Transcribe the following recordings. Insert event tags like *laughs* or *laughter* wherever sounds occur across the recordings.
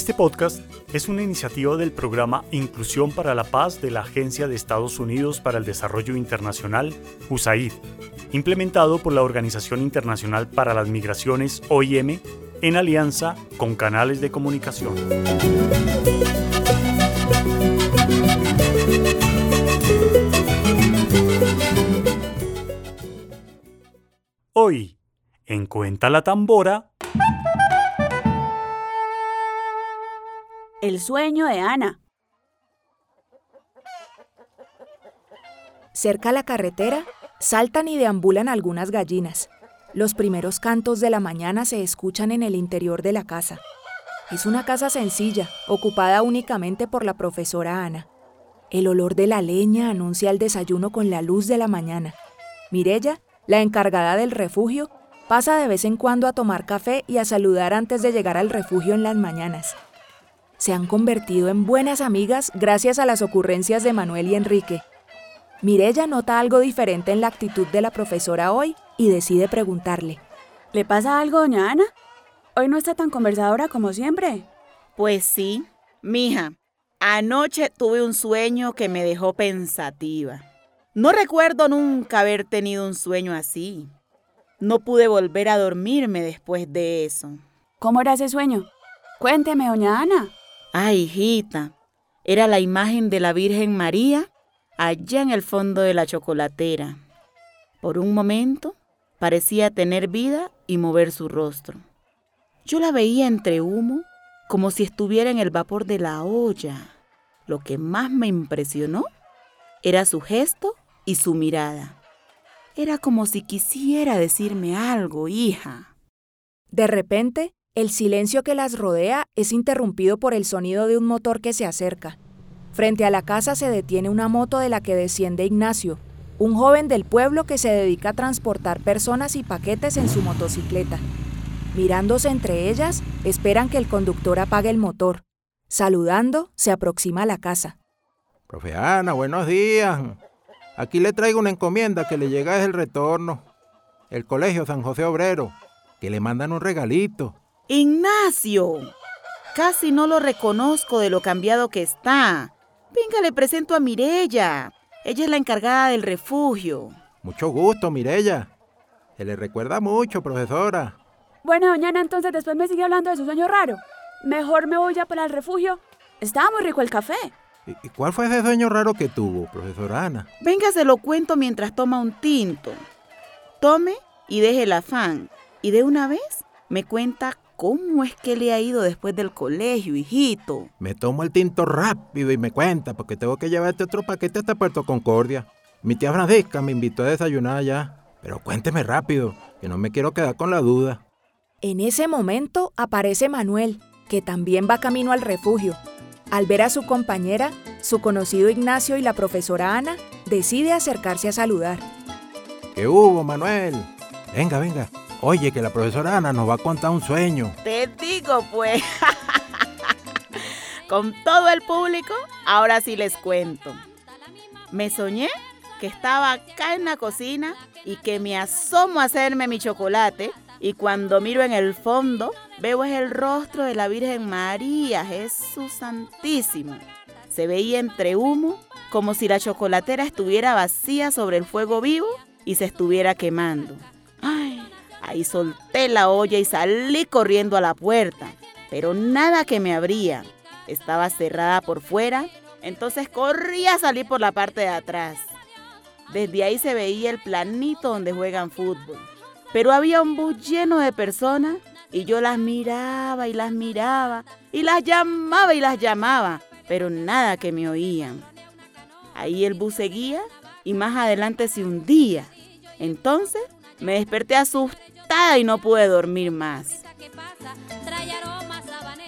Este podcast es una iniciativa del programa Inclusión para la Paz de la Agencia de Estados Unidos para el Desarrollo Internacional, USAID, implementado por la Organización Internacional para las Migraciones, OIM, en alianza con canales de comunicación. Hoy, en Cuenta la Tambora, El sueño de Ana. Cerca a la carretera, saltan y deambulan algunas gallinas. Los primeros cantos de la mañana se escuchan en el interior de la casa. Es una casa sencilla, ocupada únicamente por la profesora Ana. El olor de la leña anuncia el desayuno con la luz de la mañana. Mirella, la encargada del refugio, pasa de vez en cuando a tomar café y a saludar antes de llegar al refugio en las mañanas se han convertido en buenas amigas gracias a las ocurrencias de Manuel y Enrique. Mirella nota algo diferente en la actitud de la profesora hoy y decide preguntarle. ¿Le pasa algo, doña Ana? Hoy no está tan conversadora como siempre. Pues sí, mija. Anoche tuve un sueño que me dejó pensativa. No recuerdo nunca haber tenido un sueño así. No pude volver a dormirme después de eso. ¿Cómo era ese sueño? Cuénteme, doña Ana. Ay, hijita, era la imagen de la Virgen María allá en el fondo de la chocolatera. Por un momento parecía tener vida y mover su rostro. Yo la veía entre humo, como si estuviera en el vapor de la olla. Lo que más me impresionó era su gesto y su mirada. Era como si quisiera decirme algo, hija. De repente, el silencio que las rodea es interrumpido por el sonido de un motor que se acerca. Frente a la casa se detiene una moto de la que desciende Ignacio, un joven del pueblo que se dedica a transportar personas y paquetes en su motocicleta. Mirándose entre ellas, esperan que el conductor apague el motor. Saludando, se aproxima a la casa. Profe Ana, buenos días. Aquí le traigo una encomienda que le llega desde el retorno. El Colegio San José Obrero, que le mandan un regalito. Ignacio. Casi no lo reconozco de lo cambiado que está. Venga, le presento a Mirella. Ella es la encargada del refugio. Mucho gusto, Mirella. Se le recuerda mucho, profesora. Bueno, doñana, entonces después me sigue hablando de su sueño raro. Mejor me voy ya para el refugio. Estaba muy rico el café. ¿Y cuál fue ese sueño raro que tuvo, profesora Ana? Venga, se lo cuento mientras toma un tinto. Tome y deje el afán. Y de una vez me cuenta ¿Cómo es que le ha ido después del colegio, hijito? Me tomo el tinto rápido y me cuenta, porque tengo que llevarte otro paquete hasta Puerto Concordia. Mi tía Francisca me invitó a desayunar allá. Pero cuénteme rápido, que no me quiero quedar con la duda. En ese momento aparece Manuel, que también va camino al refugio. Al ver a su compañera, su conocido Ignacio y la profesora Ana, decide acercarse a saludar. ¿Qué hubo, Manuel? Venga, venga, Oye, que la profesora Ana nos va a contar un sueño. Te digo, pues. Con todo el público, ahora sí les cuento. Me soñé que estaba acá en la cocina y que me asomo a hacerme mi chocolate y cuando miro en el fondo veo es el rostro de la Virgen María, Jesús Santísimo. Se veía entre humo como si la chocolatera estuviera vacía sobre el fuego vivo y se estuviera quemando. Ahí solté la olla y salí corriendo a la puerta, pero nada que me abría. Estaba cerrada por fuera, entonces corrí a salir por la parte de atrás. Desde ahí se veía el planito donde juegan fútbol. Pero había un bus lleno de personas y yo las miraba y las miraba y las llamaba y las llamaba, pero nada que me oían. Ahí el bus seguía y más adelante se hundía. Entonces me desperté asustada y no pude dormir más.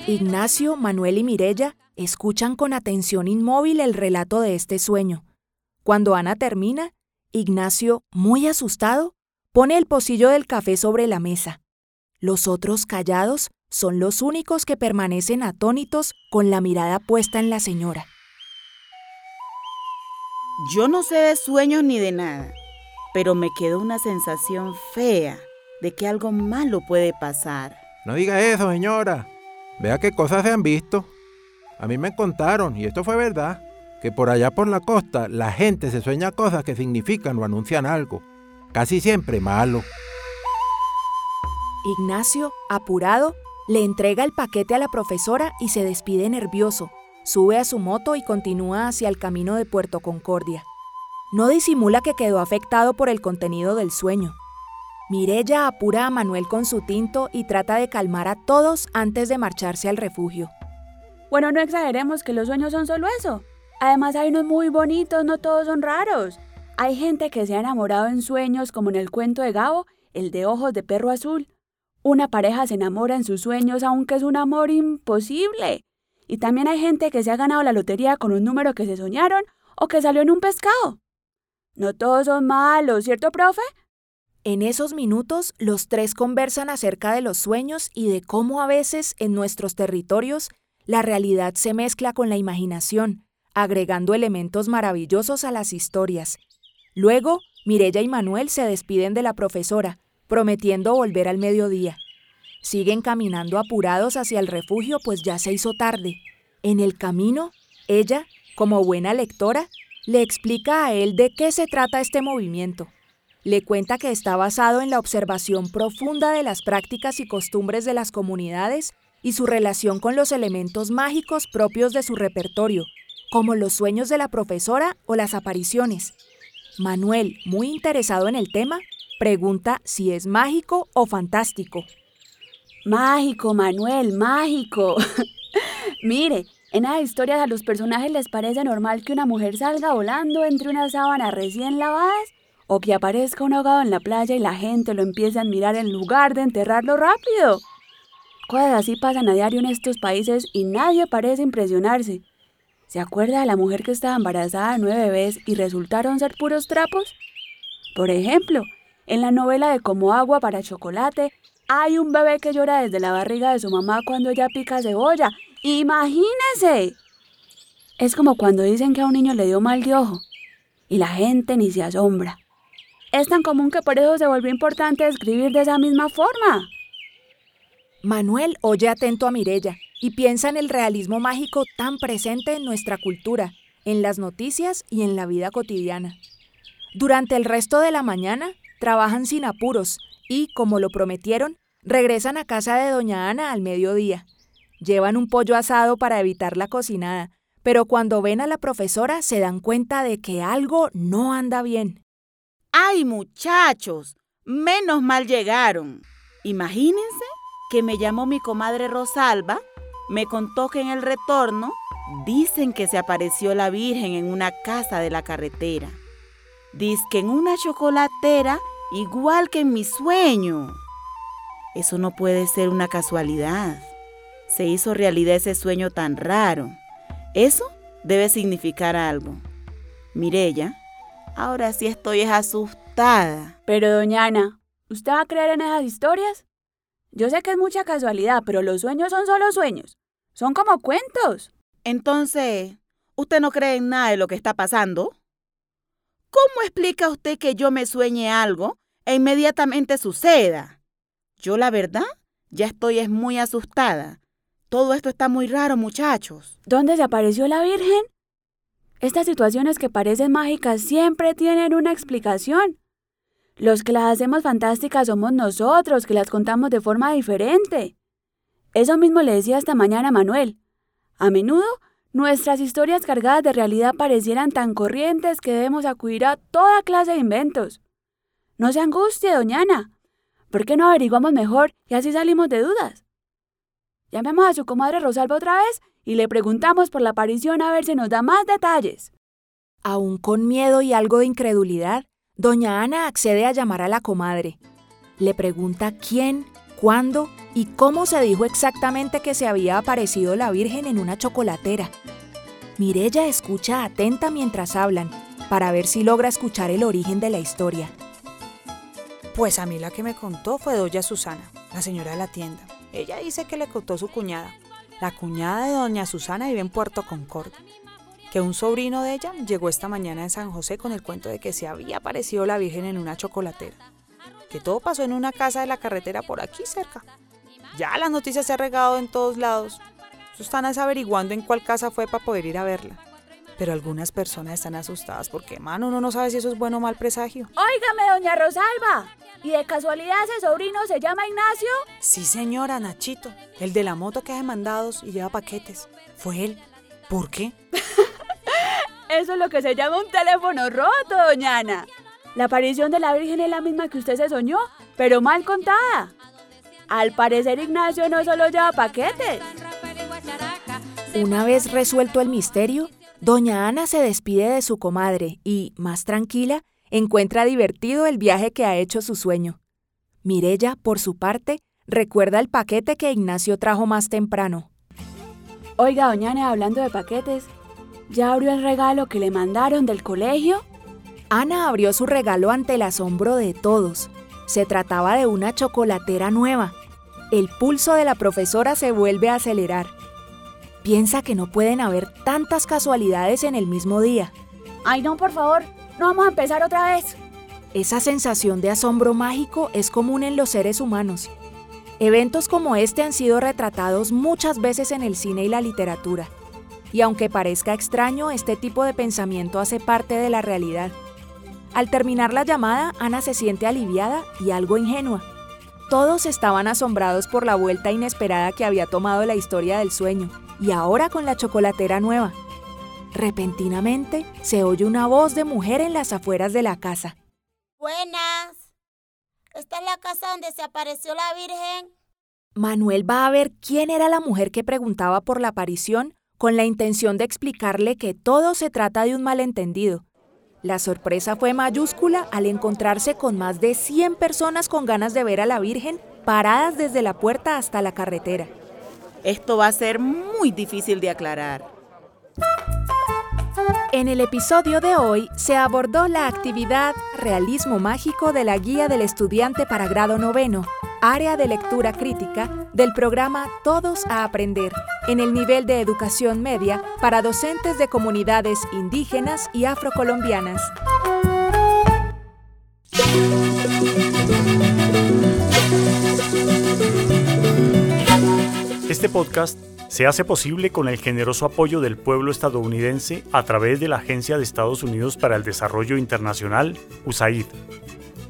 Ignacio, Manuel y Mirella escuchan con atención inmóvil el relato de este sueño. Cuando Ana termina, Ignacio, muy asustado, pone el pocillo del café sobre la mesa. Los otros callados son los únicos que permanecen atónitos con la mirada puesta en la señora. Yo no sé de sueños ni de nada, pero me quedó una sensación fea de que algo malo puede pasar. No diga eso, señora. Vea qué cosas se han visto. A mí me contaron, y esto fue verdad, que por allá por la costa la gente se sueña cosas que significan o anuncian algo, casi siempre malo. Ignacio, apurado, le entrega el paquete a la profesora y se despide nervioso. Sube a su moto y continúa hacia el camino de Puerto Concordia. No disimula que quedó afectado por el contenido del sueño. Mirella apura a Manuel con su tinto y trata de calmar a todos antes de marcharse al refugio. Bueno, no exageremos que los sueños son solo eso. Además hay unos muy bonitos, no todos son raros. Hay gente que se ha enamorado en sueños, como en el cuento de Gabo, el de ojos de perro azul. Una pareja se enamora en sus sueños, aunque es un amor imposible. Y también hay gente que se ha ganado la lotería con un número que se soñaron o que salió en un pescado. No todos son malos, ¿cierto, profe? En esos minutos, los tres conversan acerca de los sueños y de cómo a veces en nuestros territorios la realidad se mezcla con la imaginación, agregando elementos maravillosos a las historias. Luego, Mirella y Manuel se despiden de la profesora, prometiendo volver al mediodía. Siguen caminando apurados hacia el refugio, pues ya se hizo tarde. En el camino, ella, como buena lectora, le explica a él de qué se trata este movimiento. Le cuenta que está basado en la observación profunda de las prácticas y costumbres de las comunidades y su relación con los elementos mágicos propios de su repertorio, como los sueños de la profesora o las apariciones. Manuel, muy interesado en el tema, Pregunta si es mágico o fantástico. Mágico, Manuel, mágico. *laughs* Mire, en las historias a los personajes les parece normal que una mujer salga volando entre unas sábanas recién lavadas o que aparezca un ahogado en la playa y la gente lo empiece a admirar en lugar de enterrarlo rápido. Cosas así pasan a diario en estos países y nadie parece impresionarse. ¿Se acuerda de la mujer que estaba embarazada nueve bebés y resultaron ser puros trapos? Por ejemplo, en la novela de Como agua para chocolate, hay un bebé que llora desde la barriga de su mamá cuando ella pica cebolla. ¡Imagínese! Es como cuando dicen que a un niño le dio mal de ojo y la gente ni se asombra. Es tan común que por eso se volvió importante escribir de esa misma forma. Manuel oye atento a Mirella y piensa en el realismo mágico tan presente en nuestra cultura, en las noticias y en la vida cotidiana. Durante el resto de la mañana, trabajan sin apuros y, como lo prometieron, regresan a casa de doña Ana al mediodía. Llevan un pollo asado para evitar la cocinada, pero cuando ven a la profesora se dan cuenta de que algo no anda bien. ¡Ay, muchachos! Menos mal llegaron. Imagínense que me llamó mi comadre Rosalba, me contó que en el retorno dicen que se apareció la Virgen en una casa de la carretera. Dice que en una chocolatera igual que en mi sueño. Eso no puede ser una casualidad. Se hizo realidad ese sueño tan raro. Eso debe significar algo. Mirella, ahora sí estoy asustada. Pero, doña Ana, ¿usted va a creer en esas historias? Yo sé que es mucha casualidad, pero los sueños son solo sueños. Son como cuentos. Entonces, ¿usted no cree en nada de lo que está pasando? ¿Cómo explica usted que yo me sueñe algo e inmediatamente suceda. Yo la verdad ya estoy es muy asustada. Todo esto está muy raro, muchachos. ¿Dónde se apareció la Virgen? Estas situaciones que parecen mágicas siempre tienen una explicación. Los que las hacemos fantásticas somos nosotros, que las contamos de forma diferente. Eso mismo le decía esta mañana a Manuel. A menudo, nuestras historias cargadas de realidad parecieran tan corrientes que debemos acudir a toda clase de inventos. No se angustie, doña Ana. ¿Por qué no averiguamos mejor y así salimos de dudas? Llamemos a su comadre Rosalba otra vez y le preguntamos por la aparición a ver si nos da más detalles. Aún con miedo y algo de incredulidad, doña Ana accede a llamar a la comadre. Le pregunta quién, cuándo y cómo se dijo exactamente que se había aparecido la Virgen en una chocolatera. Mirella escucha atenta mientras hablan, para ver si logra escuchar el origen de la historia. Pues a mí la que me contó fue doña Susana, la señora de la tienda. Ella dice que le contó su cuñada. La cuñada de doña Susana vive en Puerto Concordia. Que un sobrino de ella llegó esta mañana en San José con el cuento de que se había aparecido la Virgen en una chocolatera. Que todo pasó en una casa de la carretera por aquí cerca. Ya las noticias se han regado en todos lados. Eso están averiguando en cuál casa fue para poder ir a verla. Pero algunas personas están asustadas porque, mano, uno no sabe si eso es bueno o mal presagio. Óigame, doña Rosalba. ¿Y de casualidad ese sobrino se llama Ignacio? Sí, señora, Nachito. El de la moto que hace mandados y lleva paquetes. Fue él. ¿Por qué? *laughs* Eso es lo que se llama un teléfono roto, doña Ana. La aparición de la Virgen es la misma que usted se soñó, pero mal contada. Al parecer Ignacio no solo lleva paquetes. Una vez resuelto el misterio, doña Ana se despide de su comadre y, más tranquila, encuentra divertido el viaje que ha hecho su sueño. Mirella, por su parte, recuerda el paquete que Ignacio trajo más temprano. Oiga, doña Ana, hablando de paquetes, ¿ya abrió el regalo que le mandaron del colegio? Ana abrió su regalo ante el asombro de todos. Se trataba de una chocolatera nueva. El pulso de la profesora se vuelve a acelerar. Piensa que no pueden haber tantas casualidades en el mismo día. Ay, no, por favor, no vamos a empezar otra vez. Esa sensación de asombro mágico es común en los seres humanos. Eventos como este han sido retratados muchas veces en el cine y la literatura. Y aunque parezca extraño, este tipo de pensamiento hace parte de la realidad. Al terminar la llamada, Ana se siente aliviada y algo ingenua. Todos estaban asombrados por la vuelta inesperada que había tomado la historia del sueño, y ahora con la chocolatera nueva. Repentinamente se oye una voz de mujer en las afueras de la casa. Buenas. ¿Esta es la casa donde se apareció la Virgen? Manuel va a ver quién era la mujer que preguntaba por la aparición con la intención de explicarle que todo se trata de un malentendido la sorpresa fue mayúscula al encontrarse con más de 100 personas con ganas de ver a la Virgen paradas desde la puerta hasta la carretera. Esto va a ser muy difícil de aclarar. En el episodio de hoy se abordó la actividad Realismo Mágico de la Guía del Estudiante para Grado Noveno, área de lectura crítica del programa Todos a Aprender, en el nivel de educación media para docentes de comunidades indígenas y afrocolombianas. Este podcast se hace posible con el generoso apoyo del pueblo estadounidense a través de la Agencia de Estados Unidos para el Desarrollo Internacional, USAID.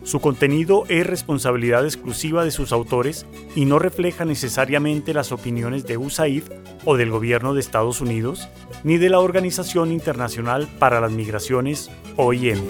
Su contenido es responsabilidad exclusiva de sus autores y no refleja necesariamente las opiniones de USAID o del gobierno de Estados Unidos, ni de la Organización Internacional para las Migraciones, OIM.